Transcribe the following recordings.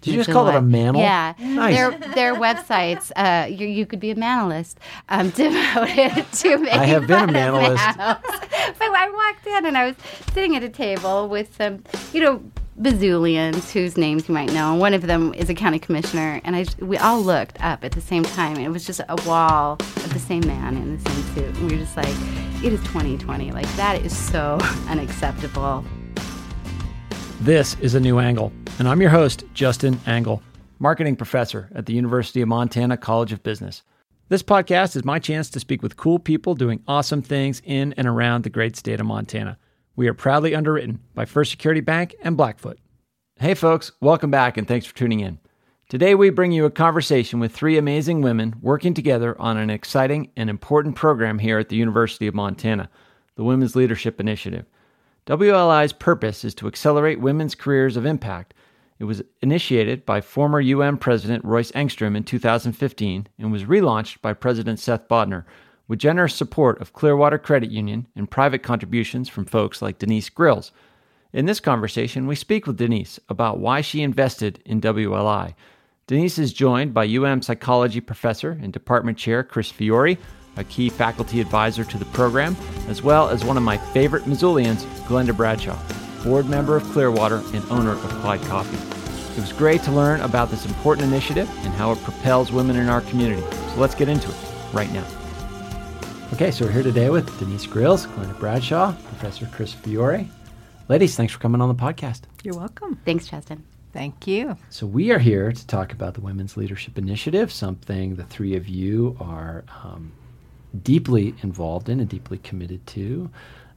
Did you just call it a mammal? Yeah. Nice. Their their websites, uh, you, you could be a manalist, um, devoted to making I have been a manalist. but I walked in and I was sitting at a table with some, you know, bazillions whose names you might know. One of them is a county commissioner. And I, we all looked up at the same time. And it was just a wall of the same man in the same suit. And we were just like, it is 2020. Like, that is so unacceptable. This is A New Angle, and I'm your host, Justin Angle, marketing professor at the University of Montana College of Business. This podcast is my chance to speak with cool people doing awesome things in and around the great state of Montana. We are proudly underwritten by First Security Bank and Blackfoot. Hey, folks, welcome back and thanks for tuning in. Today, we bring you a conversation with three amazing women working together on an exciting and important program here at the University of Montana, the Women's Leadership Initiative. WLI's purpose is to accelerate women's careers of impact. It was initiated by former UM President Royce Engstrom in 2015 and was relaunched by President Seth Bodnar with generous support of Clearwater Credit Union and private contributions from folks like Denise Grills. In this conversation, we speak with Denise about why she invested in WLI. Denise is joined by UM psychology professor and department chair Chris Fiore, a key faculty advisor to the program, as well as one of my favorite Missoulians, Glenda Bradshaw, board member of Clearwater and owner of Clyde Coffee. It was great to learn about this important initiative and how it propels women in our community. So let's get into it right now. Okay, so we're here today with Denise Grills, Glenda Bradshaw, Professor Chris Fiore. Ladies, thanks for coming on the podcast. You're welcome. Thanks, Justin. Thank you. So, we are here to talk about the Women's Leadership Initiative, something the three of you are um, deeply involved in and deeply committed to.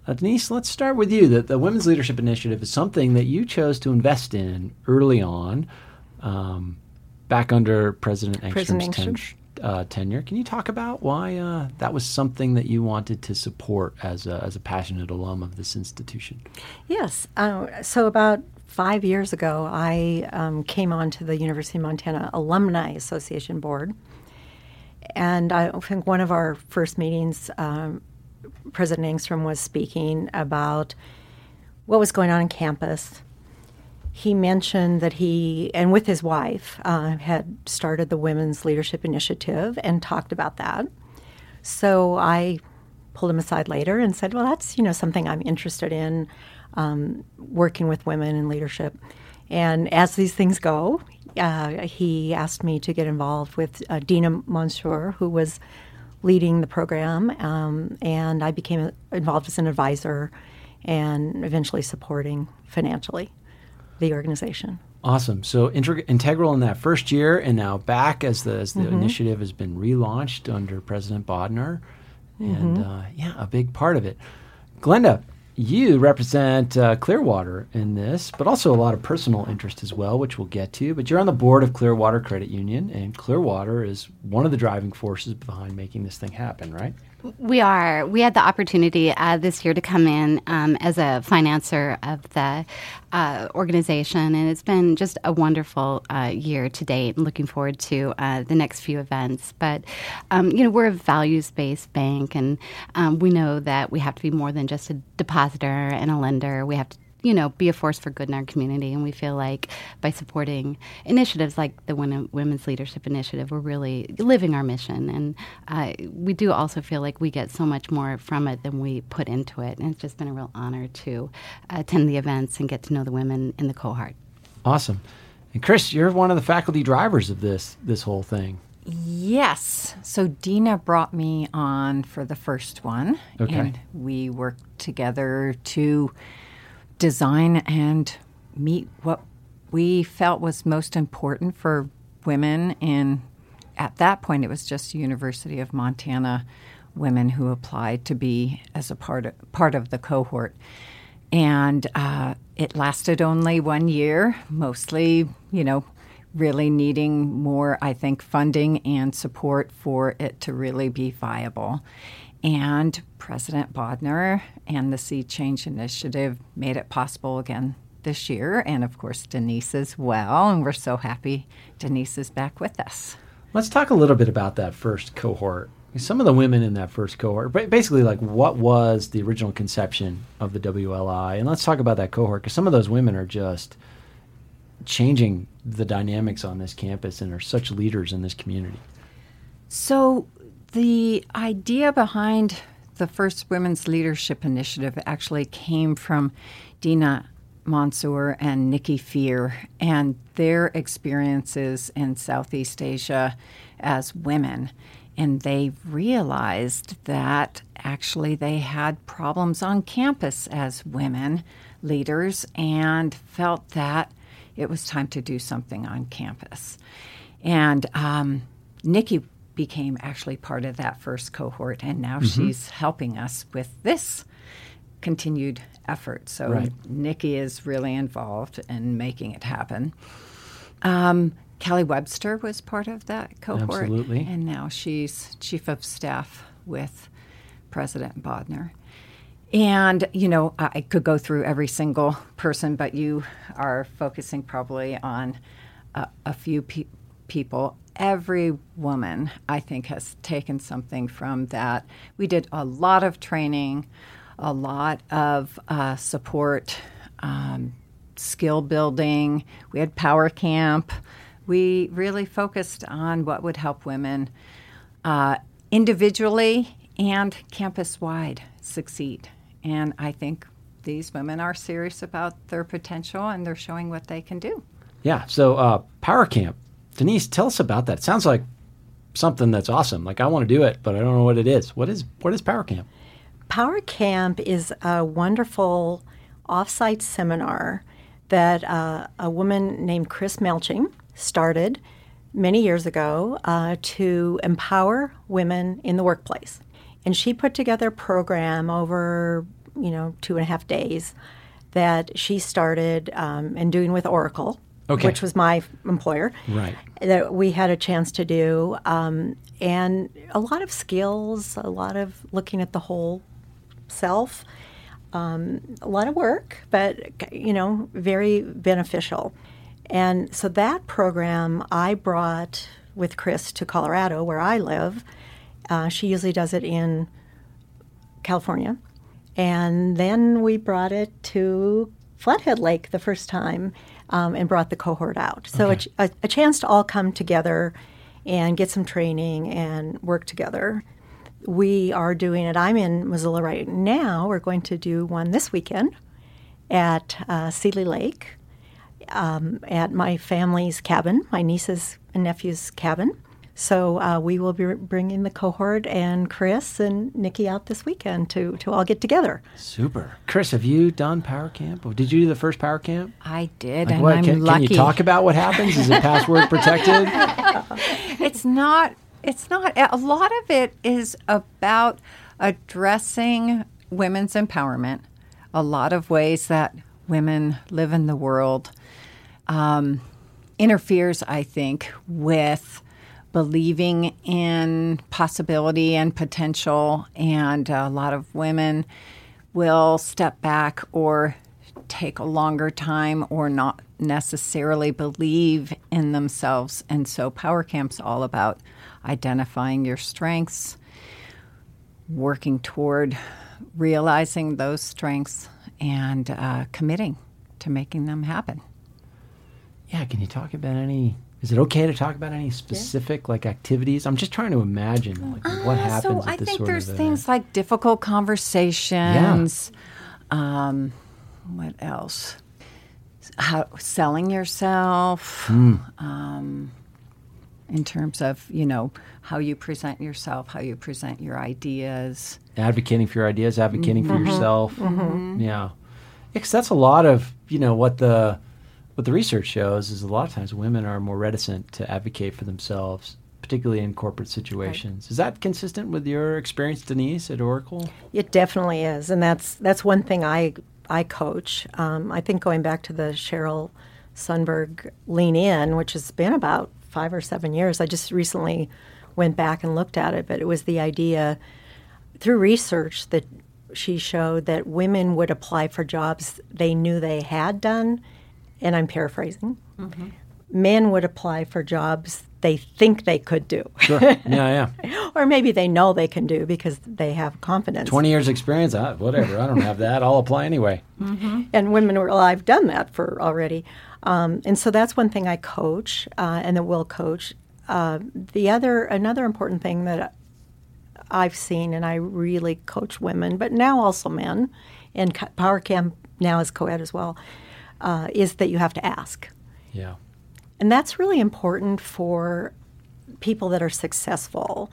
Uh, Denise, let's start with you. The, the Women's Leadership Initiative is something that you chose to invest in early on, um, back under President Engstrom's President ten- uh, tenure. Can you talk about why uh, that was something that you wanted to support as a, as a passionate alum of this institution? Yes. Uh, so about five years ago, I um, came onto the University of Montana Alumni Association board, and I think one of our first meetings, um, President Engstrom was speaking about what was going on on campus. He mentioned that he, and with his wife, uh, had started the Women's Leadership Initiative and talked about that. So I pulled him aside later and said, "Well, that's you know something I'm interested in, um, working with women in leadership." And as these things go, uh, he asked me to get involved with uh, Dina Mansour, who was leading the program, um, and I became involved as an advisor and eventually supporting financially the organization. Awesome. So integ- integral in that first year, and now back as the as the initiative has been relaunched under President Bodnar, and uh, yeah, a big part of it. Glenda, you represent uh, Clearwater in this, but also a lot of personal interest as well, which we'll get to. But you're on the board of Clearwater Credit Union, and Clearwater is one of the driving forces behind making this thing happen, right? We are. We had the opportunity uh, this year to come in um, as a financer of the uh, organization, and it's been just a wonderful uh, year to date. And looking forward to uh, the next few events. But um, you know, we're a values-based bank, and um, we know that we have to be more than just a depositor and a lender. We have to you know, be a force for good in our community. And we feel like by supporting initiatives like the Women's Leadership Initiative, we're really living our mission. And uh, we do also feel like we get so much more from it than we put into it. And it's just been a real honor to attend the events and get to know the women in the cohort. Awesome. And Chris, you're one of the faculty drivers of this this whole thing. Yes. So Dina brought me on for the first one. Okay. And we worked together to design and meet what we felt was most important for women in at that point it was just University of Montana women who applied to be as a part of, part of the cohort. And uh, it lasted only one year, mostly, you know, really needing more, I think, funding and support for it to really be viable. And President Bodnar and the Sea Change Initiative made it possible again this year, and of course, Denise as well. And we're so happy Denise is back with us. Let's talk a little bit about that first cohort. Some of the women in that first cohort, ba- basically, like what was the original conception of the WLI, and let's talk about that cohort because some of those women are just changing the dynamics on this campus and are such leaders in this community? So, the idea behind the first Women's Leadership Initiative actually came from Dina Mansour and Nikki Fear and their experiences in Southeast Asia as women. And they realized that actually they had problems on campus as women leaders and felt that it was time to do something on campus. And um, Nikki became actually part of that first cohort, and now mm-hmm. she's helping us with this continued effort. So right. Nikki is really involved in making it happen. Um, Kelly Webster was part of that cohort, Absolutely. and now she's chief of staff with President Bodnar. And, you know, I could go through every single person, but you are focusing probably on a, a few pe- people. Every woman, I think, has taken something from that. We did a lot of training, a lot of uh, support, um, skill building. We had Power Camp. We really focused on what would help women uh, individually and campus wide succeed. And I think these women are serious about their potential and they're showing what they can do. Yeah. So, uh, Power Camp, Denise, tell us about that. Sounds like something that's awesome. Like I want to do it, but I don't know what it is. What is what is Power Camp? Power Camp is a wonderful offsite seminar that uh, a woman named Chris Melching started many years ago uh, to empower women in the workplace. And she put together a program over, you know, two and a half days that she started um, and doing with Oracle, okay. which was my employer. Right. That we had a chance to do. Um, and a lot of skills, a lot of looking at the whole self, um, a lot of work, but, you know, very beneficial. And so that program I brought with Chris to Colorado, where I live uh, she usually does it in California. And then we brought it to Flathead Lake the first time um, and brought the cohort out. So okay. a, a, chance to all come together and get some training and work together. We are doing it. I'm in Missoula right now. We're going to do one this weekend at uh, Lake um, at my family's cabin, my niece's and nephew's cabin. So uh, we will be bringing the cohort and Chris and Nikki out this weekend to, to all get together. Super. Chris, have you done Power Camp? Or did you do the first Power Camp? I did, like and what? I'm can, lucky. Can you talk about what happens? Is it password protected? it's not. It's not. A lot of it is about addressing women's empowerment. A lot of ways that women live in the world um, interferes, I think, with believing in possibility and potential, and a lot of women will step back or take a longer time or not necessarily believe in themselves. And so, Power Camp's all about identifying your strengths, working toward realizing those strengths, and uh, committing to making them happen. Yeah, can you talk about any is it okay to talk about any specific yeah. like activities? I'm just trying to imagine like, uh, what happens. So I think there's things like difficult conversations. Yeah. Um, what else? How selling yourself. Mm. Um, in terms of you know how you present yourself, how you present your ideas, advocating for your ideas, advocating mm-hmm. for yourself. Mm-hmm. Yeah, because that's a lot of you know what the what the research shows is a lot of times women are more reticent to advocate for themselves, particularly in corporate situations. Right. Is that consistent with your experience, Denise, at Oracle? It definitely is, and that's that's one thing I I coach. Um, I think going back to the Sheryl Sandberg Lean In, which has been about five or seven years. I just recently went back and looked at it, but it was the idea through research that she showed that women would apply for jobs they knew they had done and I'm paraphrasing, mm-hmm. men would apply for jobs they think they could do. Sure. Yeah, yeah. or maybe they know they can do because they have confidence. 20 years experience, uh, whatever. I don't have that. I'll apply anyway. And women were, well, I've done that for already. Um, and so that's one thing I coach uh, and that will coach. Uh, the other, another important thing that I've seen, and I really coach women, but now also men, and co- Power Camp now is co ed as well, uh, is that you have to ask. Yeah. And that's really important for people that are successful.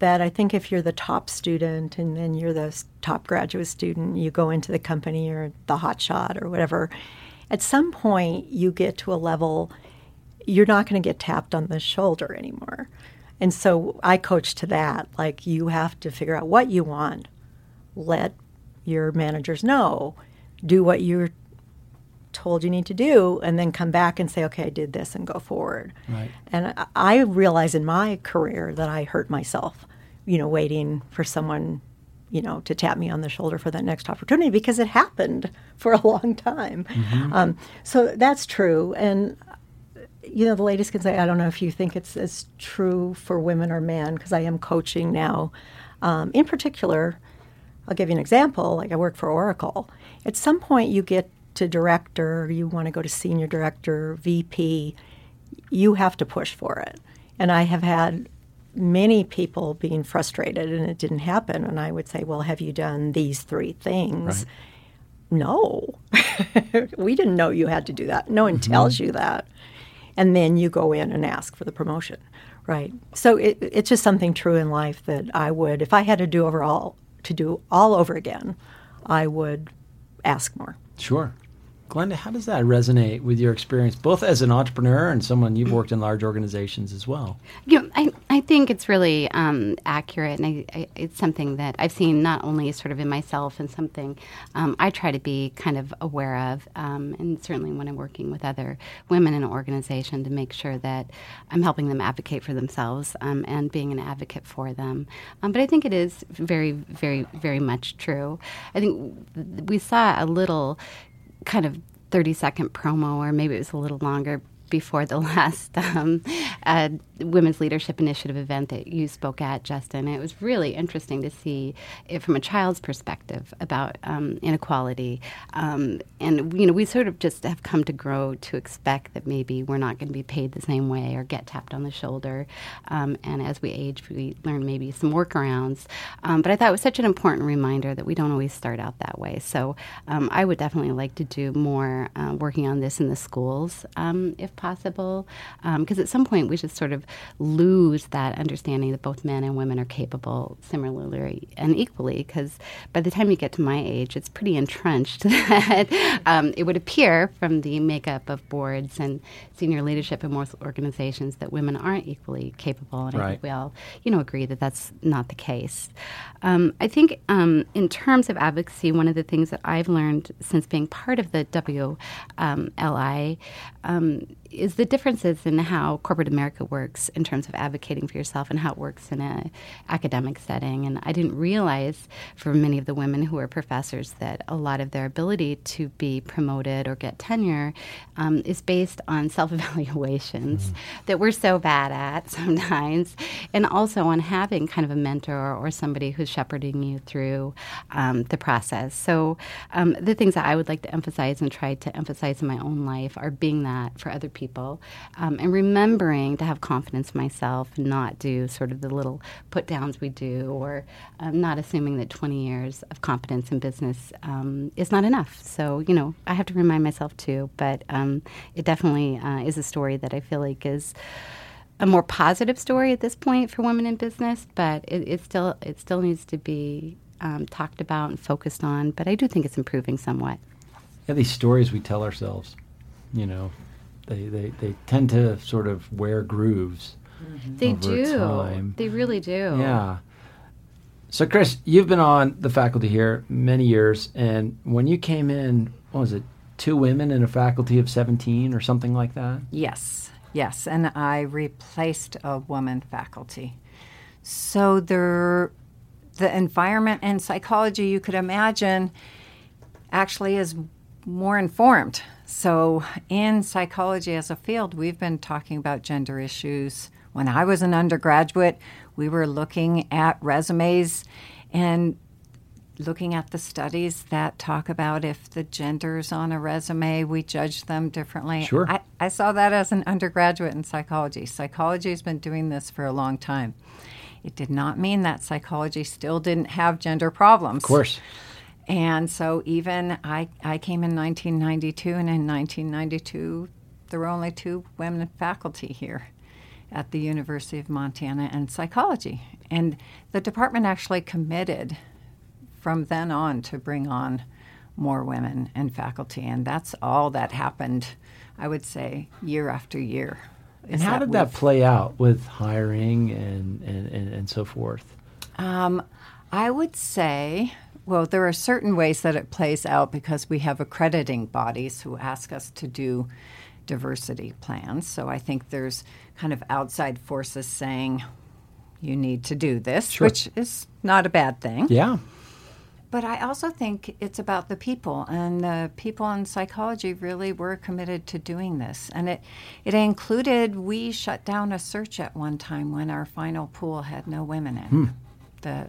That I think if you're the top student and then you're the top graduate student, you go into the company or the hot shot or whatever, at some point you get to a level you're not going to get tapped on the shoulder anymore. And so I coach to that. Like you have to figure out what you want, let your managers know, do what you're told you need to do, and then come back and say, okay, I did this and go forward. Right. And I, I realize in my career that I hurt myself, you know, waiting for someone, you know, to tap me on the shoulder for that next opportunity because it happened for a long time. Um, so that's true. And you know, the ladies can say, I don't know if you think it's as true for women or men, because I am coaching now. Um, in particular, I'll give you an example. Like I work for Oracle. At some point, you get to director, you want to go to senior director, VP, you have to push for it. And I have had many people being frustrated and it didn't happen. And I would say, Well, have you done these three things? No, we didn't know you had to do that. No one mm-hmm. tells you that. And then you go in and ask for the promotion, right? So it, it's just something true in life that I would, if I had to do over all, to do all over again, I would ask more. Sure. Glenda, how does that resonate with your experience, both as an entrepreneur and someone you've worked in large organizations as well? You know, I, I think it's really um, accurate, and I, I, it's something that I've seen not only sort of in myself and something um, I try to be kind of aware of, um, and certainly when I'm working with other women in an organization to make sure that I'm helping them advocate for themselves um, and being an advocate for them. Um, but I think it is very, very, very much true. I think we saw a little kind of 30 second promo, or maybe it was a little longer before the last um, uh, Women's Leadership Initiative event that you spoke at, Justin. It was really interesting to see it from a child's perspective about um, inequality. Um, and, you know, we sort of just have come to grow to expect that maybe we're not going to be paid the same way or get tapped on the shoulder. Um, and as we age, we learn maybe some workarounds. Um, but I thought it was such an important reminder that we don't always start out that way. So um, I would definitely like to do more uh, working on this in the schools, um, if possible, because at some point we just sort of lose that understanding that both men and women are capable similarly and equally. Because by the time you get to my age, it's pretty entrenched that um, it would appear from the makeup of boards and senior leadership in most organizations that women aren't equally capable. And I think we all, you know, agree that that's not the case. Um, I think um, in terms of advocacy, one of the things that I've learned since being part of the WLI um, is the differences in how corporate America works in terms of advocating for yourself and how it works in an academic setting. And I didn't realize for many of the women who are professors that a lot of their ability to be promoted or get tenure um, is based on self-evaluations that we're so bad at sometimes, and also on having kind of a mentor or somebody who's shepherding you through um, the process. So um, the things that I would like to emphasize and try to emphasize in my own life are being that for other people um, and remembering to have confidence myself and not do sort of the little put downs we do or um, not assuming that 20 years of competence in business um, is not enough. So, you know, I have to remind myself too, but um, it definitely uh, is a story that I feel like is a more positive story at this point for women in business, but it, it still it still needs to be um, talked about and focused on. But I do think it's improving somewhat. Yeah, these stories we tell ourselves, you know, they, they, they tend to sort of wear grooves. Mm-hmm. They do. time. They really do. Yeah. So, Chris, you've been on the faculty here many years, and when you came in, what was it, two women in a faculty of 17 or something like that? Yes, yes, and I replaced a woman faculty. So there, the environment and psychology you could imagine actually is more informed. So in psychology as a field, we've been talking about gender issues when I was an undergraduate, we were looking at resumes and looking at the studies that talk about if the genders on a resume, we judge them differently. Sure. I, I saw that as an undergraduate in psychology. Psychology has been doing this for a long time. It did not mean that psychology still didn't have gender problems. Of course. And so even I, I came in 1992, and in 1992, there were only two women faculty here at the University of Montana in psychology. And the department actually committed from then on to bring on more women and faculty. And that's all that happened, I would say, year after year. And how did that play out with hiring and, and, and, and so forth? Um, I would say, well, there are certain ways that it plays out because we have accrediting bodies who ask us to do diversity plans. So I think there's kind of outside forces saying, you need to do this, Sure. which is not a bad thing. Yeah. But I also think it's about the people, and the people in psychology really were committed to doing this. And it, it included we shut down a search at one time when our final pool had no women in. Hmm. The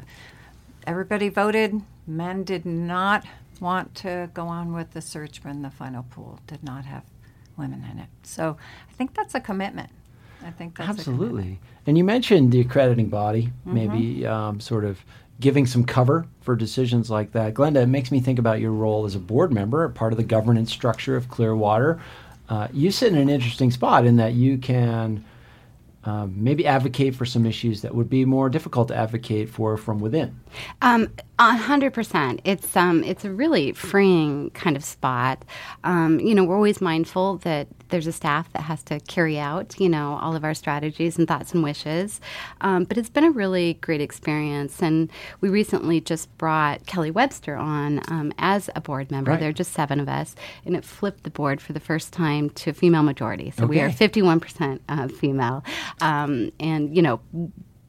everybody voted. Men did not want to go on with the search when the final pool did not have women in it. So I think that's a commitment. I think that's a. Absolutely. And you mentioned the accrediting body, maybe um, sort of giving some cover for decisions like that. Glenda, it makes me think about your role as a board member, part of the governance structure of Clearwater. Uh, you sit in an interesting spot in that you can um, maybe advocate for some issues that would be more difficult to advocate for from within. Um, a hundred percent. It's um, it's a really freeing kind of spot. Um, you know, we're always mindful that there's a staff that has to carry out, you know, all of our strategies and thoughts and wishes. Um, but it's been a really great experience, and we recently just brought Kelly Webster on um, as a board member. Right. There are just seven of us, and it flipped the board for the first time to a female majority. So we are 51% uh, female, um, and you know.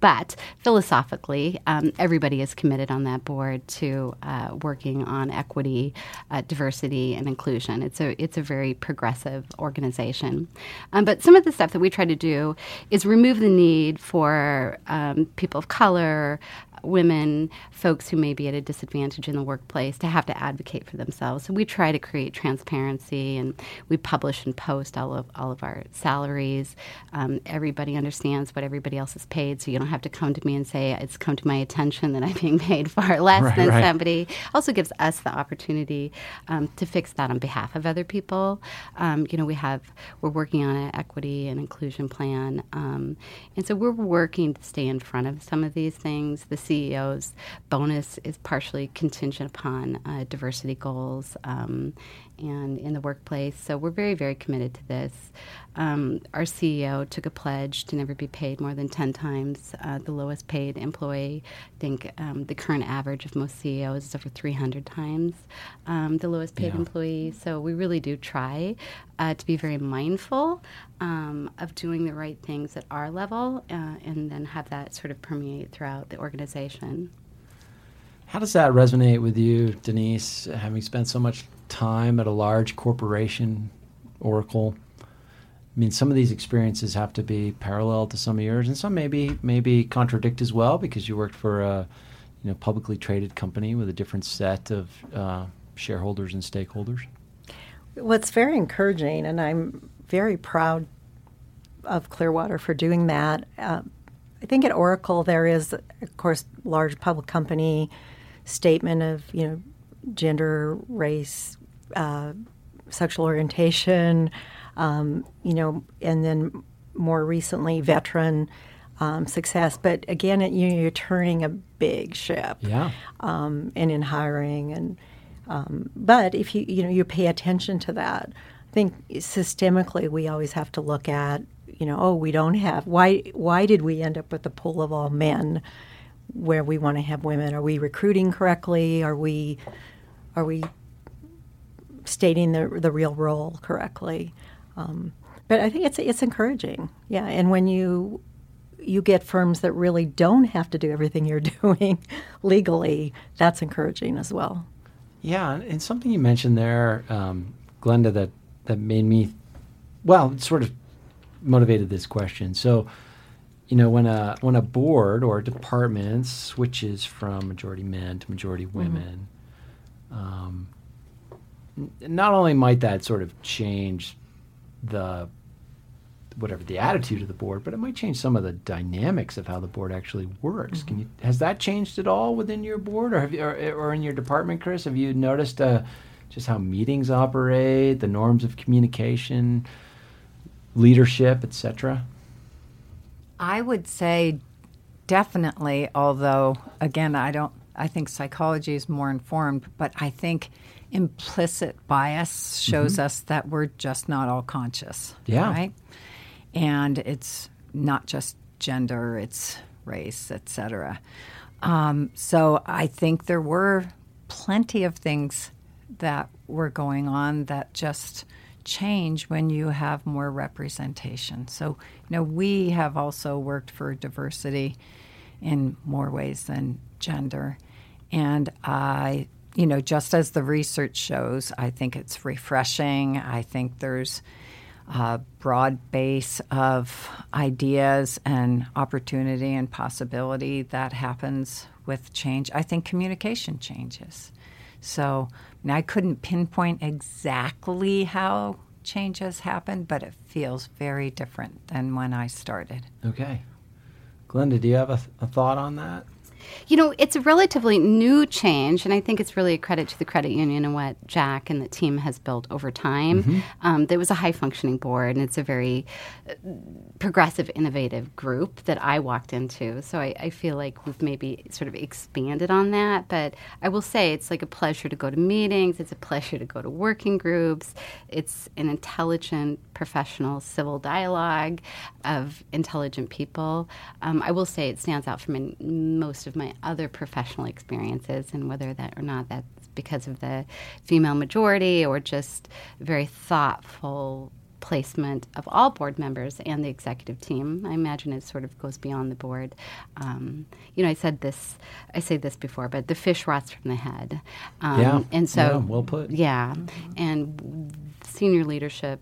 But philosophically, um, everybody is committed on that board to uh, working on equity, uh, diversity, and inclusion. It's a it's a very progressive organization. Um, but some of the stuff that we try to do is remove the need for um, people of color, women, folks who may be at a disadvantage in the workplace to have to advocate for themselves. So we try to create transparency, and we publish and post all of all of our salaries. Um, everybody understands what everybody else is paid, so you don't have to come to me and say it's come to my attention that I'm being paid far less Right, than right. somebody. Also gives us the opportunity um, to fix that on behalf of other people. Um, you know, we have we're working on an equity and inclusion plan, um, and so we're working to stay in front of some of these things. CEO's bonus is partially contingent upon uh, diversity goals. Um, and in the workplace. So we're very, very committed to this. Um, our CEO took a pledge to never be paid more than 10 times uh, the lowest paid employee. I think um, the current average of most CEOs is over 300 times um, the lowest paid Yeah. employee. So we really do try uh, to be very mindful um, of doing the right things at our level uh, and then have that sort of permeate throughout the organization. How does that resonate with you, Denise, having spent so much time at a large corporation, Oracle? I mean, some of these experiences have to be parallel to some of yours, and some maybe maybe contradict as well because you worked for a you know publicly traded company with a different set of uh, shareholders and stakeholders. What's very encouraging, and I'm very proud of Clearwater for doing that. Uh, I think at Oracle there is, of course, large public company statement of you know gender, race, uh, sexual orientation, um, you know, and then more recently veteran um, success. But again, it, you, you're turning a big ship Yeah, um, and in hiring and um, but if you you know you pay attention to that i think systemically we always have to look at you know oh we don't have why why did we end up with a pool of all men where we want to have women? Are we recruiting correctly? Are we are we stating the the real role correctly um, but i think it's it's encouraging yeah and when you you get firms that really don't have to do everything you're doing legally, that's encouraging as well. yeah, and- something you mentioned there, um, Glenda, that that made me well, it sort of motivated this question. So, you know, when a when a board or a department switches from majority men to majority women, um, not only might that sort of change the whatever the attitude of the board, but it might change some of the dynamics of how the board actually works. Can you has that changed at all within your board, or have you, or, or in your department, Chris? Have you noticed uh, just how meetings operate, the norms of communication, leadership, etc.? I would say definitely, although again, I don't I think psychology is more informed, but I think implicit bias shows us that we're just not all conscious. Yeah. Right? And it's not just gender, it's race, etc. Um, so I think there were plenty of things that were going on that just change when you have more representation. So, you know, we have also worked for diversity in more ways than gender. And I, you know, just as the research shows, I think it's refreshing. I think there's a broad base of ideas and opportunity and possibility that happens with change. I think communication changes. So and I couldn't pinpoint exactly how change has happened, but it feels very different than when I started. Okay, Glenda, do you have a, a thought on that? You know, it's a relatively new change, and I think it's really a credit to the credit union and what Jack and the team has built over time. Um, there was a high functioning board, and it's a very uh, progressive, innovative group that I walked into. So I, I feel like we've maybe sort of expanded on that. But I will say it's like a pleasure to go to meetings, it's a pleasure to go to working groups. It's an intelligent, professional civil dialogue of intelligent people. Um, I will say it stands out from in most of my other professional experiences, and whether that or not that's because of the female majority or just very thoughtful placement of all board members and the executive team. I imagine it sort of goes beyond the board. Um, you know, I said this, I say this before, but the fish rots from the head. Um, Yeah, and so yeah, well put. Yeah, and senior leadership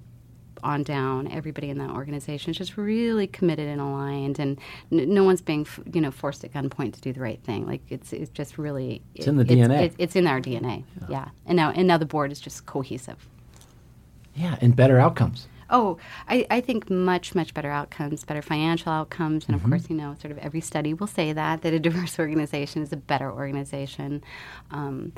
on down, everybody in that organization is just really committed and aligned, and n- no one's being, f- you know, forced at gunpoint to do the right thing. Like it's it's just really It's in the DNA. It's, it's in our DNA. Yeah. and now and now the board is just cohesive. Yeah, and better outcomes. Oh, I, I think much, much better outcomes, better financial outcomes. And of course, you know, sort of every study will say that, that a diverse organization is a better organization. Um,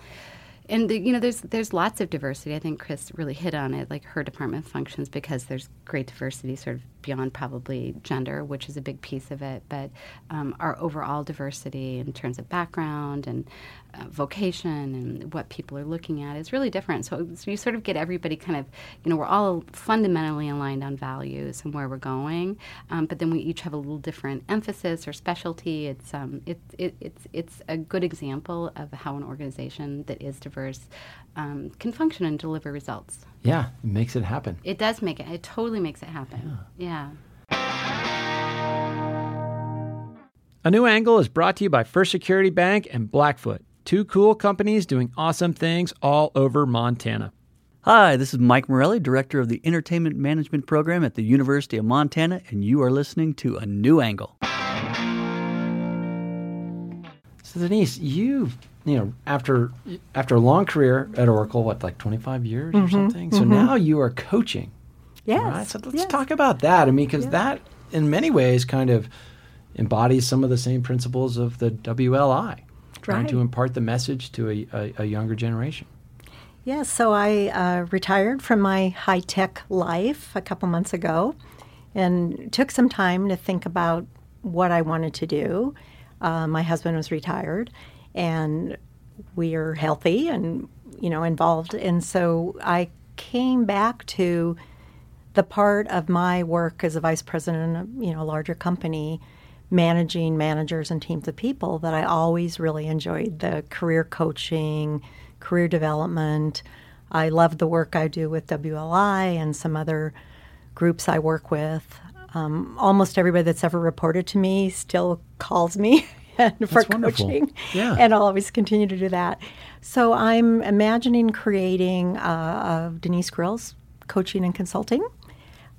and you know, there's there's lots of diversity. I think Chris really hit on it. Like her department functions because there's great diversity, sort of beyond probably gender, which is a big piece of it. But um, our overall diversity in terms of background and uh, vocation and what people are looking at is really different. So, so you sort of get everybody kind of, you know, we're all fundamentally aligned on values and where we're going, um, but then we each have a little different emphasis or specialty. It's um, it, it, it's it's a good example of how an organization that is diverse um, can function and deliver results. Yeah, it makes it happen. It does make it. It totally makes it happen. Yeah. A new angle is brought to you by First Security Bank and Blackfoot, two cool companies doing awesome things all over Montana. Hi, this is Mike Morelli, Director of the Entertainment Management Program at the University of Montana, and you are listening to A New Angle. So Denise, you you know after after a long career at Oracle, what like twenty five years or something. So now you are coaching. Yes. Right? So let's yes. talk about that. I mean, because that in many ways kind of embodies some of the same principles of the WLI, trying Right. to impart the message to a, a, a younger generation. Yes, so I uh, retired from my high tech life a couple months ago and took some time to think about what I wanted to do. Uh, my husband was retired and we are healthy and you know involved and so I came back to the part of my work as a vice president of you know a larger company managing managers and teams of people that I always really enjoyed the career coaching, career development. I love the work I do with WLI and some other groups I work with. Um, almost everybody that's ever reported to me still calls me and for wonderful. coaching, Yeah. and I'll always continue to do that. So I'm imagining creating uh, uh, Denise Grills coaching and consulting,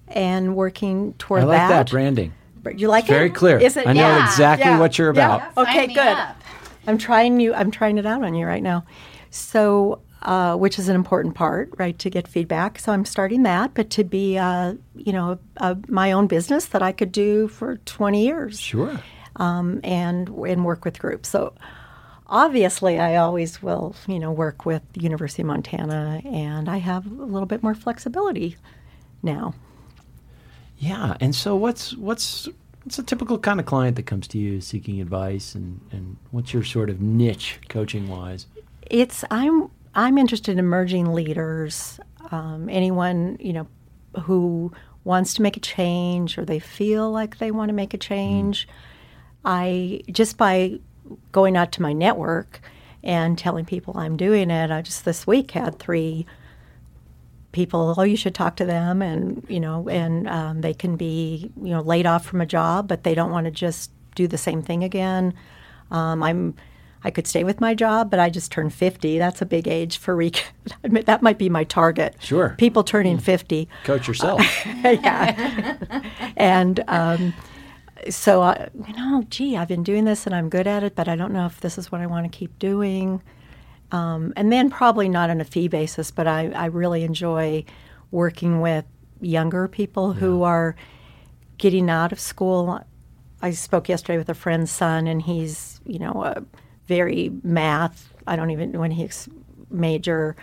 and working toward I like that, that branding. You like Very it? Very clear. Is it? I know Yeah. exactly Yeah. what you're Yeah. about. Okay, good. up. I'm trying you. I'm trying it out on you right now. So, uh, which is an important part, right? To get feedback. So I'm starting that, but to be, uh, you know, uh, my own business that I could do for 20 years, Sure. um, and and work with groups. So. Obviously, I always will, you know, work with University of Montana, and I have a little bit more flexibility now. Yeah. And so what's what's what's a typical kind of client that comes to you seeking advice and, and what's your sort of niche coaching wise? it's I'm I'm interested in emerging leaders, um, anyone you know who wants to make a change or they feel like they want to make a change. I just by going out to my network and telling people I'm doing it. I just this week had three people. Oh, you should talk to them, and you know, and um, they can be you know laid off from a job, but they don't want to just do the same thing again. Um, I'm I could stay with my job, but I just turned 50. That's a big age for re- that might be my target. Sure. People turning 50. Coach yourself. yeah. and um, so, I, you know, gee, I've been doing this and I'm good at it, but I don't know if this is what I want to keep doing. Um, and then probably not on a fee basis, but I, I really enjoy working with younger people who are getting out of school. I spoke yesterday with a friend's son, and he's, you know, a very math. I don't even when he's major,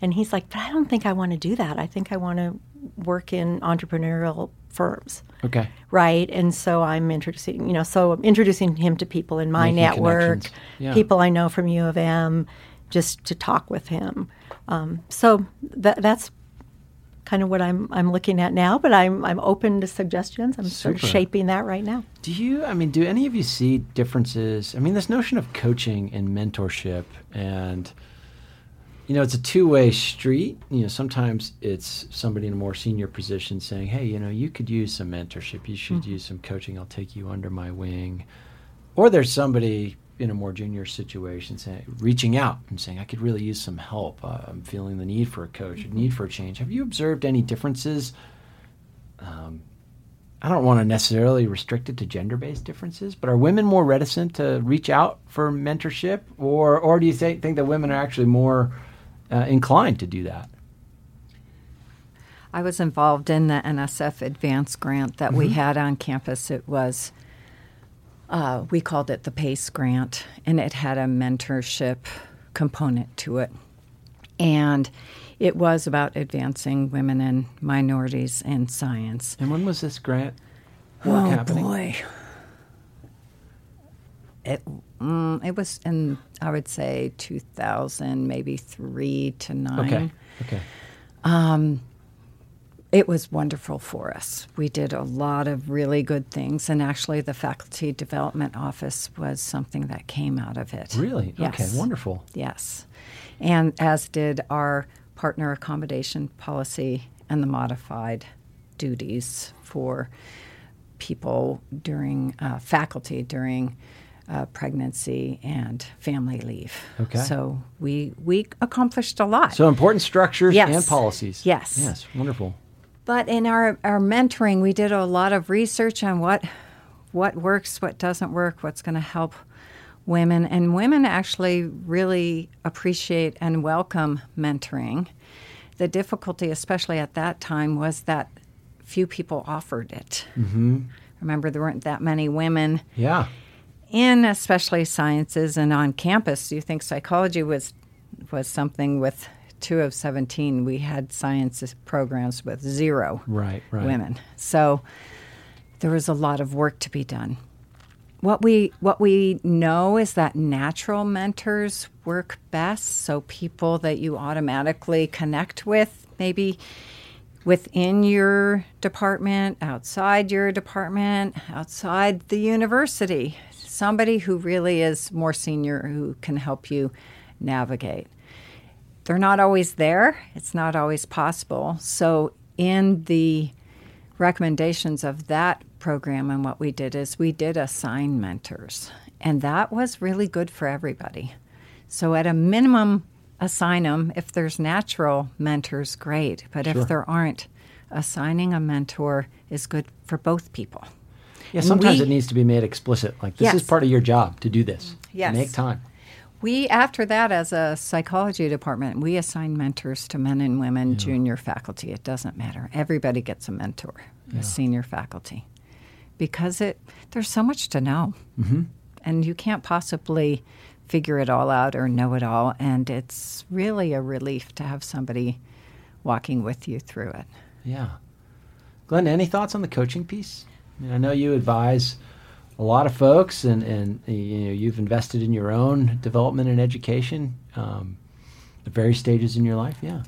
and he's like, but I don't think I want to do that. I think I want to work in entrepreneurial firms, okay. right? And so I'm introducing, you know, so I'm introducing him to people in my Making network. Yeah. people I know from U of M, just to talk with him. Um, so that that's kind of what I'm I'm looking at now. But I'm I'm open to suggestions. I'm sort of shaping that right now. Do you, I mean, do any of you see differences? I mean, this notion of coaching and mentorship, and, you know, it's a two way street. You know, sometimes it's somebody in a more senior position saying, hey, you know, you could use some mentorship. You should mm-hmm. use some coaching. I'll take you under my wing. Or there's somebody in a more junior situation saying, reaching out and saying, I could really use some help. Uh, I'm feeling the need for a coach, a need for a change. Have you observed any differences? Um, I don't want to necessarily restrict it to gender-based differences, but are women more reticent to reach out for mentorship, or or do you think think that women are actually more uh, inclined to do that? I was involved in the NSF Advance grant that we had on campus. It was, uh, we called it the PACE grant, and it had a mentorship component to it. And it was about advancing women and minorities in science. And when was this grant work oh happening? boy. It mm, it was in I would say 2000, maybe three to nine. Okay. Okay. It was wonderful for us. We did a lot of really good things, and actually, the faculty development office was something that came out of it. Really? Yes. Okay. Wonderful. Yes. And as did our partner accommodation policy and the modified duties for people during uh, faculty during uh, pregnancy and family leave. Okay. So we we accomplished a lot. So important structures Yes. and policies. Yes. Yes. Wonderful. But in our, our mentoring, we did a lot of research on what what works, what doesn't work, what's going to help women. And women actually really appreciate and welcome mentoring. The difficulty, especially at that time, was that few people offered it. Mm-hmm. Remember, there weren't that many women Yeah. in especially sciences and on campus. Do You think psychology was was something with two of seventeen. We had sciences programs with zero Right. Right. women. So there was a lot of work to be done. What we what we know is that natural mentors work best. So people that you automatically connect with, maybe within your department, outside your department, outside the university. Somebody who really is more senior who can help you navigate. They're not always there, it's not always possible. So, in the recommendations of that program and what we did is we did assign mentors, and that was really good for everybody. So, at a minimum, assign them. If there's natural mentors, great. But Sure. if there aren't, assigning a mentor is good for both people. Yeah, And sometimes we- it needs to be made explicit. Like this is part of your job to do this. Yes. Make time. We, after that, as a psychology department, we assign mentors to men and women, junior faculty. It doesn't matter. Everybody gets a mentor, a senior faculty, because it there's so much to know, mm-hmm. and you can't possibly figure it all out or know it all. And it's really a relief to have somebody walking with you through it. Yeah. Glenn, any thoughts on the coaching piece? I, mean, I know you advise a lot of folks, and and you know you've invested in your own development and education um, at various stages in your life. Yeah.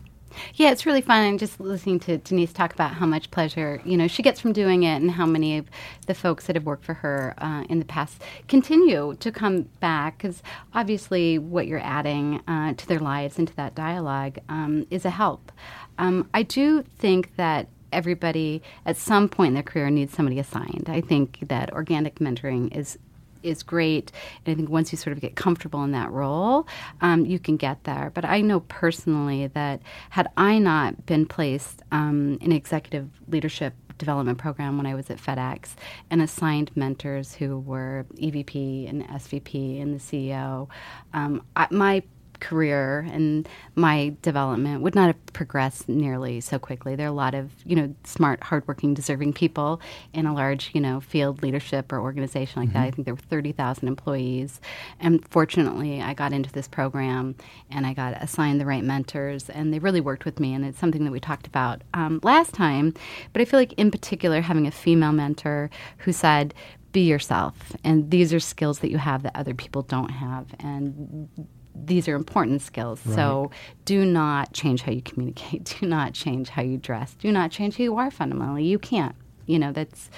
Yeah, it's really fun. And just listening to Denise talk about how much pleasure you know she gets from doing it, and how many of the folks that have worked for her uh, in the past continue to come back because obviously what you're adding uh, to their lives and to that dialogue um, is a help. Um, I do think that everybody at some point in their career needs somebody assigned. I think that organic mentoring is is great. And I think once you sort of get comfortable in that role, um, you can get there. But I know personally that had I not been placed um, in executive leadership development program when I was at FedEx and assigned mentors who were EVP and SVP and the CEO, um, I, my career and my development would not have progressed nearly so quickly. There are a lot of, you know, smart, hardworking, deserving people in a large, you know, field leadership or organization like that. I think there were 30,000 employees. And fortunately, I got into this program and I got assigned the right mentors and they really worked with me. And it's something that we talked about um, last time. But I feel like, in particular, having a female mentor who said, be yourself. And these are skills that you have that other people don't have. And these are important skills. So do not change how you communicate. Do not change how you dress. Do not change who you are fundamentally. You can't. You know, that's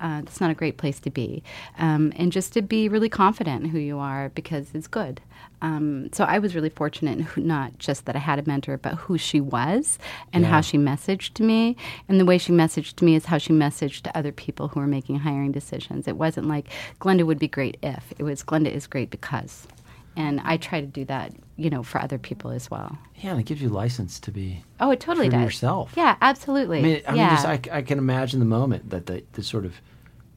uh, that's not a great place to be. Um, and just to be really confident in who you are because it's good. Um, so I was really fortunate in who, not just that I had a mentor, but who she was and how she messaged me. And the way she messaged me is how she messaged to other people who were making hiring decisions. It wasn't like Glenda would be great if. It was Glenda is great because and I try to do that, you know, for other people as well. Yeah, and it gives you license to be. Oh, it totally does. yourself. Yeah, absolutely. I mean, I yeah. mean, just I, I can imagine the moment that the, the sort of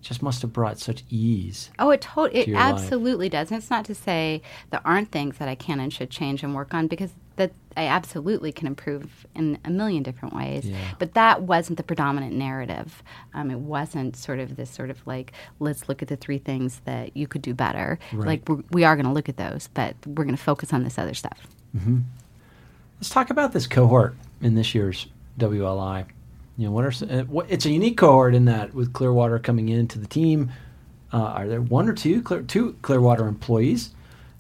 just must have brought such ease. Oh, it to- it life. absolutely does. And it's not to say there aren't things that I can and should change and work on because that I absolutely can improve in a million different ways. Yeah. But that wasn't the predominant narrative. Um, it wasn't sort of this sort of like let's look at the three things that you could do better. Like we're, we are going to look at those, but we're going to focus on this other stuff. Let's talk about this cohort in this year's WLI. You know, what are uh, what, it's a unique cohort in that with Clearwater coming into the team, uh, are there one or two Clear, two Clearwater employees?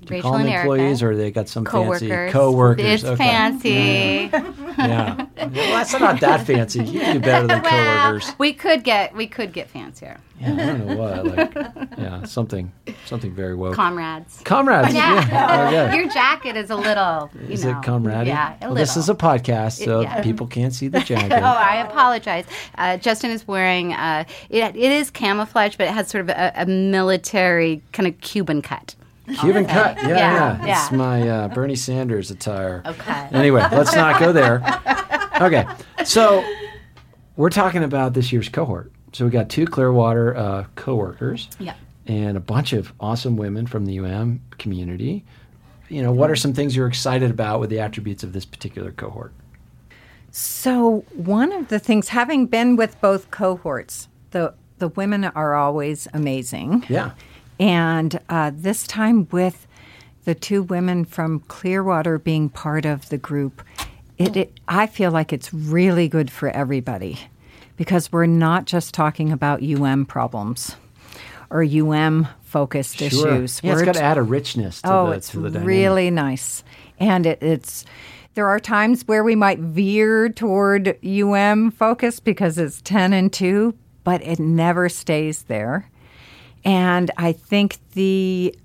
Do you call them and Erica. employees, or they got some fancy Coworkers. co-workers? It's Okay. fancy. Yeah, well, that's not that fancy. You can do better than well, coworkers. we could get we could get fancier. Yeah, I don't know what. Like, yeah, something, something very woke. Comrades. Comrades. Yeah. Yeah. yeah. Your jacket is a little. You Is know, it comrade? Yeah, a well, this is a podcast, so yeah. people can't see the jacket. Oh, I apologize. Uh, Justin is wearing. Uh, it, it is camouflage, but it has sort of a, a military kind of Cuban cut. Cuban cut. Yeah, yeah. Yeah, yeah. It's my uh, Bernie Sanders attire. Okay. Anyway, let's not go there. Okay, so we're talking about this year's cohort. So we got two Clearwater uh, coworkers Yeah. and a bunch of awesome women from the UM community. You know, what are some things you're excited about with the attributes of this particular cohort? So one of the things, having been with both cohorts, the the women are always amazing. Yeah. And uh, this time with the two women from Clearwater being part of the group, it, it I feel like it's really good for everybody because we're not just talking about UM problems or UM focused Sure. issues. Yeah, it's We're got to add a richness to oh, the it's to the dynamic. really nice, and it, it's. There are times where we might veer toward UM focus because it's ten and two, but it never stays there. And I think the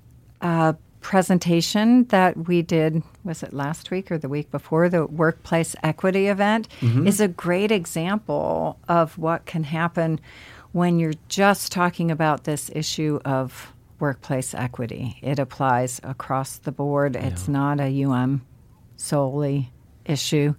uh, presentation that we did was it last week or the week before the workplace equity event is a great example of what can happen when you're just talking about this issue of workplace equity. It applies across the board. It's not a UM solely issue.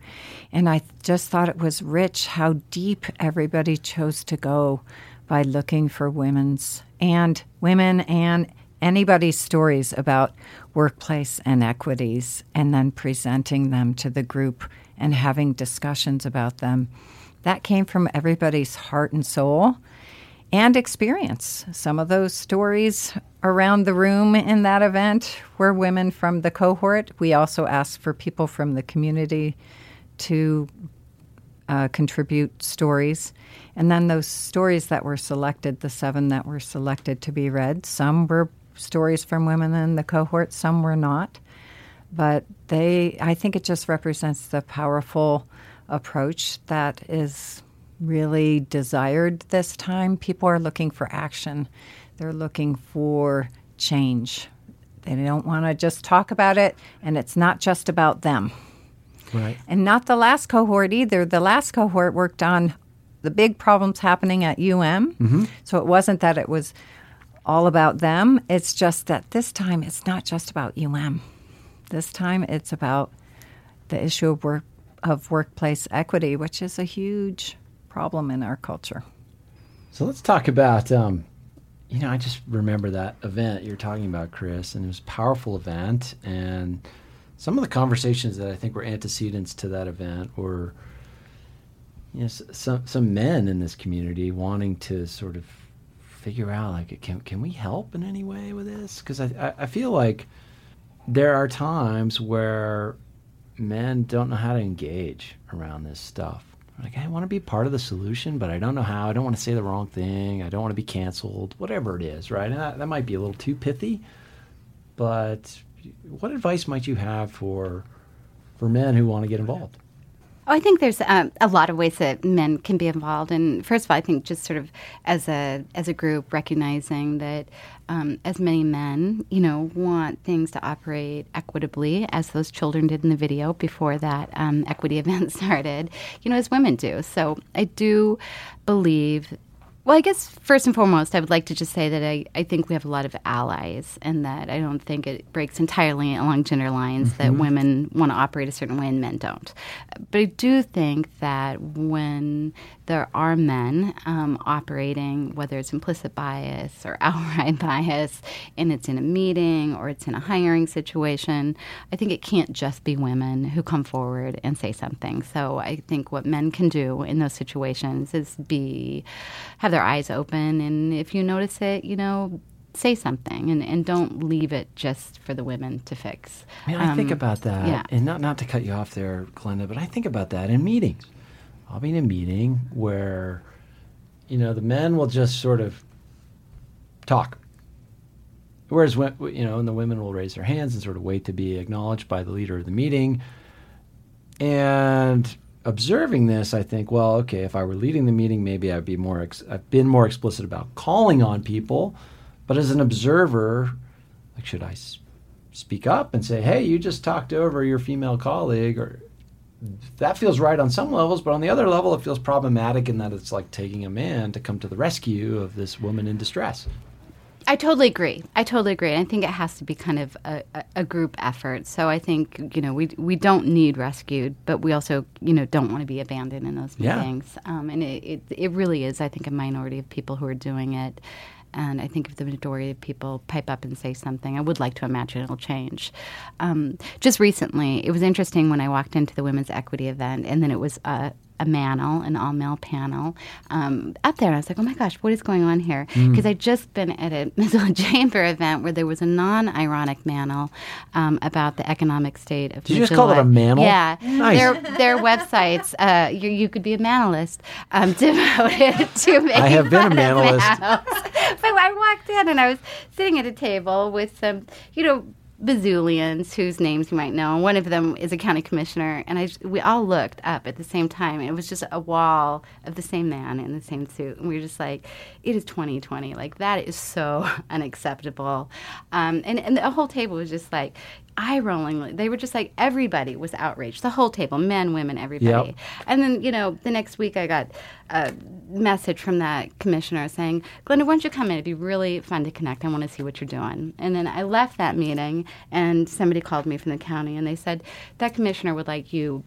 And I just thought it was rich how deep everybody chose to go by looking for women's and women and anybody's stories about workplace inequities and then presenting them to the group and having discussions about them. That came from everybody's heart and soul and experience. Some of those stories around the room in that event were women from the cohort. We also asked for people from the community to uh, contribute stories. And then those stories that were selected, the seven that were selected to be read, some were stories from women in the cohort, some were not. But they, I think it just represents the powerful approach that is really desired this time. People are looking for action, they're looking for change. They don't want to just talk about it, and it's not just about them. Right. And not the last cohort either. The last cohort worked on the big problems happening at UM. Mm-hmm. So it wasn't that it was all about them. It's just that this time it's not just about UM. This time it's about the issue of work of workplace equity, which is a huge problem in our culture. So let's talk about um, you know, I just remember that event you're talking about, Chris, and it was a powerful event and some of the conversations that I think were antecedents to that event were you know, some some men in this community wanting to sort of figure out like can can we help in any way with this? Because I, I, feel like there are times where men don't know how to engage around this stuff. Like I want to be part of the solution, but I don't know how. I don't want to say the wrong thing. I don't want to be canceled. Whatever it is, right? And that, that might be a little too pithy, but what advice might you have for for men who want to get involved? Oh, I think there's um, a lot of ways that men can be involved, and first of all, I think just sort of as a as a group, recognizing that um, as many men, you know, want things to operate equitably, as those children did in the video before that um, equity event started, you know, as women do. So I do believe well, I guess first and foremost, I would like to just say that I, I think we have a lot of allies, and that I don't think it breaks entirely along gender lines mm-hmm. that women want to operate a certain way and men don't. But I do think that when there are men um, operating, whether it's implicit bias or outright bias, and it's in a meeting or it's in a hiring situation, I think it can't just be women who come forward and say something. So I think what men can do in those situations is be have their eyes open, and if you notice it, you know, say something and, and don't leave it just for the women to fix. I mean, I um, think about that, yeah. and not not to cut you off there, Glenda, but I think about that in meetings. I'll be in a meeting where, you know, the men will just sort of talk. Whereas, when, you know, and the women will raise their hands and sort of wait to be acknowledged by the leader of the meeting. And observing this, I think, well, okay, if I were leading the meeting, maybe I'd be more. Ex- I've been more explicit about calling on people, but as an observer, like, should I s- speak up and say, "Hey, you just talked over your female colleague," or that feels right on some levels, but on the other level, it feels problematic in that it's like taking a man to come to the rescue of this woman in distress. I totally agree. I totally agree. I think it has to be kind of a, a, group effort. So I think you know we we don't need rescued, but we also you know don't want to be abandoned in those meetings. Yeah. Um, and it, it it really is, I think, a minority of people who are doing it. And I think if the majority of people pipe up and say something, I would like to imagine it'll change. Um, just recently, it was interesting when I walked into the women's equity event, and then it was uh, a panel, an all male panel, um, up there. I was like, oh my gosh, what is going on here? Because mm. I'd just been at a Missoula Chamber event where there was a non ironic panel um, about the economic state of Did Missoula. you just call it a manel? Yeah. Nice. Their, their websites, uh, you, you, could be a manelist, um, devoted to making I have been a manelist. but I walked in and I was sitting at a table with some, you know, bazillions whose names you might know. One of them is a county commissioner, and I we all looked up at the same time. And it was just a wall of the same man in the same suit, and we were just like, "It is 2020. Like that is so unacceptable." Um, and and the whole table was just like, eye rolling. They were just like everybody was outraged. The whole table, men, women, everybody. Yep. And then you know the next week I got a message from that commissioner saying, "Glenda, why don't you come in? It'd be really fun to connect. I want to see what you're doing." And then I left that meeting, and somebody called me from the county, and they said that commissioner would like you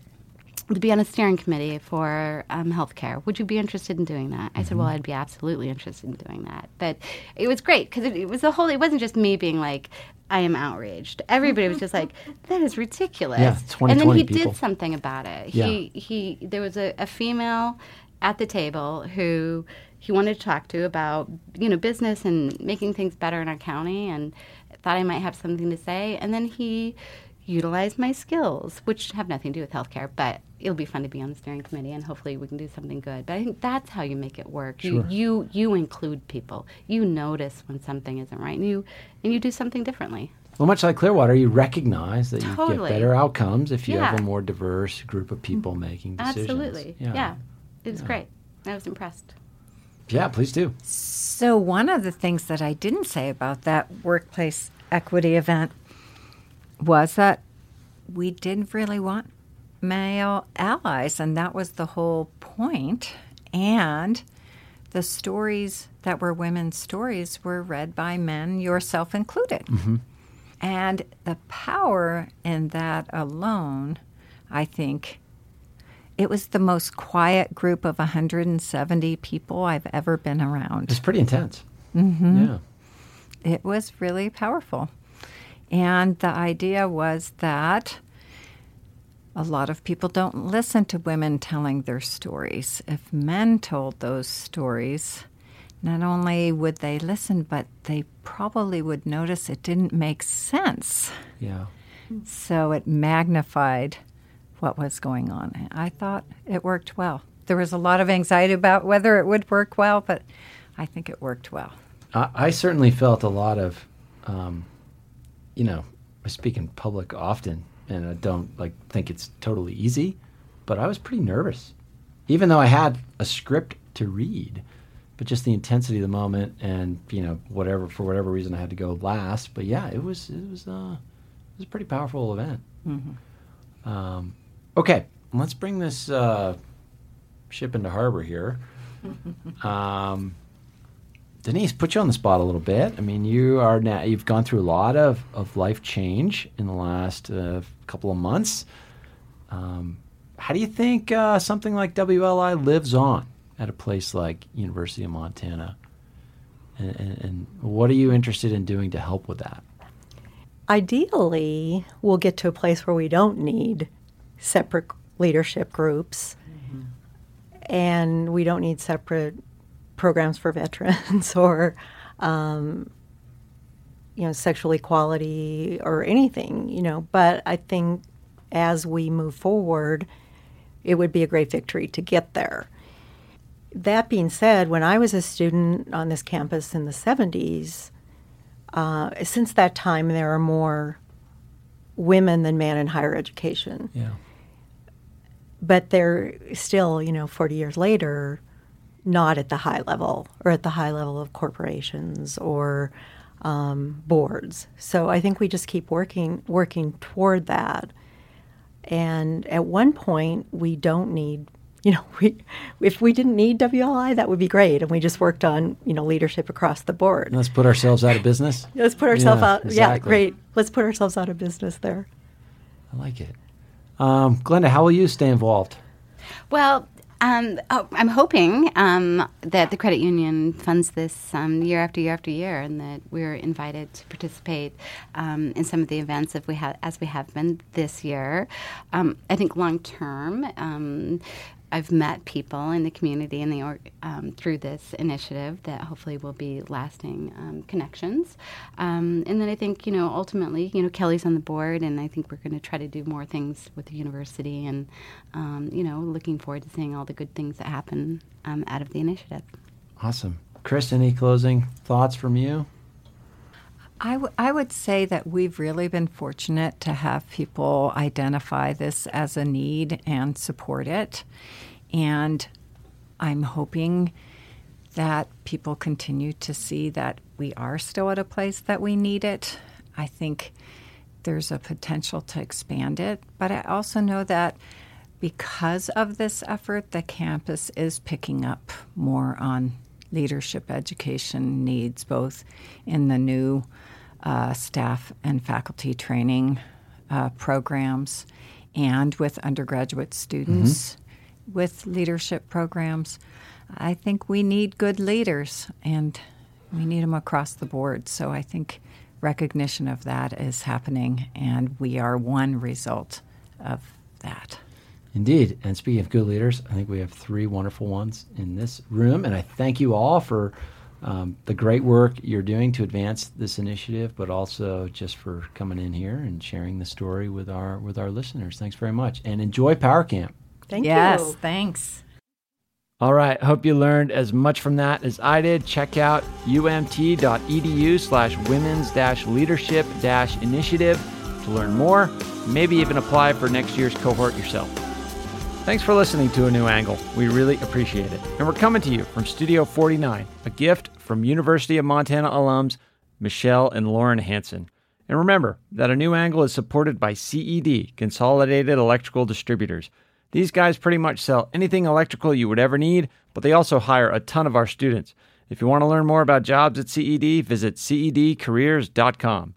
to be on a steering committee for um, healthcare. Would you be interested in doing that? I said, well, I'd be absolutely interested in doing that. But it was great because it, it was the whole. It wasn't just me being like, I am outraged. Everybody was just like, that is ridiculous. Yeah, and then he people. did something about it. Yeah. He he. There was a, a female at the table who he wanted to talk to about you know business and making things better in our county, and thought I might have something to say. And then he utilized my skills, which have nothing to do with healthcare, but it'll be fun to be on the steering committee, and hopefully we can do something good. But I think that's how you make it work. You Sure. you you include people. You notice when something isn't right, and you and you do something differently. Well, much like Clearwater, you recognize that you Totally. get better outcomes if you have a more diverse group of people making decisions. Absolutely, yeah. It was great. I was impressed. Yeah, please do. So, one of the things that I didn't say about that workplace equity event was that we didn't really want male allies, and that was the whole point. And the stories that were women's stories were read by men, yourself included. And the power in that alone, I think, it was the most quiet group of 170 people I've ever been around. It's pretty intense. Mm-hmm. Yeah. It was really powerful. And the idea was that a lot of people don't listen to women telling their stories. If men told those stories, not only would they listen, but they probably would notice it didn't make sense. Yeah. So it magnified what was going on. I thought it worked well. There was a lot of anxiety about whether it would work well, but I think it worked well. I, I certainly felt a lot of, um, you know, I speak in public often, and I don't like think it's totally easy, but I was pretty nervous, even though I had a script to read. But just the intensity of the moment, and you know, whatever for whatever reason, I had to go last. But yeah, it was it was uh, it was a pretty powerful event. Um, okay, let's bring this uh, ship into harbor here. um, Denise, put you on the spot a little bit. I mean, you are now you've gone through a lot of, of life change in the last uh, couple of months. Um, how do you think uh, something like WLI lives on at a place like University of Montana? And, and, and what are you interested in doing to help with that? Ideally, we'll get to a place where we don't need separate leadership groups and we don't need separate programs for veterans or um, you know sexual equality or anything you know but i think as we move forward it would be a great victory to get there that being said when i was a student on this campus in the 70s uh, since that time there are more women than men in higher education Yeah. but they're still, you know, 40 years later, not at the high level or at the high level of corporations or um, boards. So I think we just keep working working toward that. And at one point, we don't need, you know, we if we didn't need WLI, that would be great, and we just worked on, you know, leadership across the board. Let's put ourselves out of business. Let's put ourselves Yeah, out. Yeah, great. Let's put ourselves out of business there. I like it. Um, Glenda, how will you stay involved? Well, um, oh, I'm hoping um, that the credit union funds this um, year after year after year, and that we're invited to participate um, in some of the events if we have, as we have been this year. Um, I think long term. I've met people in the community and the um, through this initiative that hopefully will be lasting um, connections. Um, and then I think you know ultimately you know Kelly's on the board, and I think we're going to try to do more things with the university, and um, you know looking forward to seeing all the good things that happen um, out of the initiative. Awesome. Chris, any closing thoughts from you? I, w- I would say that we've really been fortunate to have people identify this as a need and support it. And I'm hoping that people continue to see that we are still at a place that we need it. I think there's a potential to expand it, but I also know that because of this effort, the campus is picking up more on leadership education needs, both in the new uh, staff and faculty training uh, programs and with undergraduate students with leadership programs. I think we need good leaders and we need them across the board. So I think recognition of that is happening, and we are one result of that. Indeed. And speaking of good leaders, I think we have three wonderful ones in this room. And I thank you all for um, the great work you're doing to advance this initiative, but also just for coming in here and sharing the story with our with our listeners. Thanks very much. And enjoy Power Camp. Thank yes, you. thanks. All right. Hope you learned as much from that as I did. Check out umt.edu slash women's dash leadership dash initiative to learn more. Maybe even apply for next year's cohort yourself. Thanks for listening to A New Angle. We really appreciate it. And we're coming to you from Studio 49, a gift from University of Montana alums Michelle and Lauren Hanson. And remember that A New Angle is supported by CED, Consolidated Electrical Distributors. These guys pretty much sell anything electrical you would ever need, but they also hire a ton of our students. If you want to learn more about jobs at CED, visit cedcareers.com.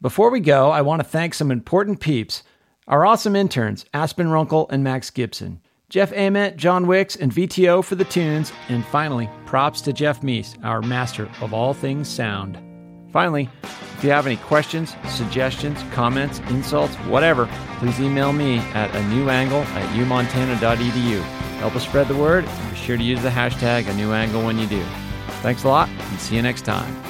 Before we go, I want to thank some important peeps. Our awesome interns, Aspen Runkle and Max Gibson. Jeff Ament, John Wicks, and VTO for the tunes. And finally, props to Jeff Meese, our master of all things sound. Finally, if you have any questions, suggestions, comments, insults, whatever, please email me at a new angle at umontana.edu. Help us spread the word and be sure to use the hashtag a new angle when you do. Thanks a lot and see you next time.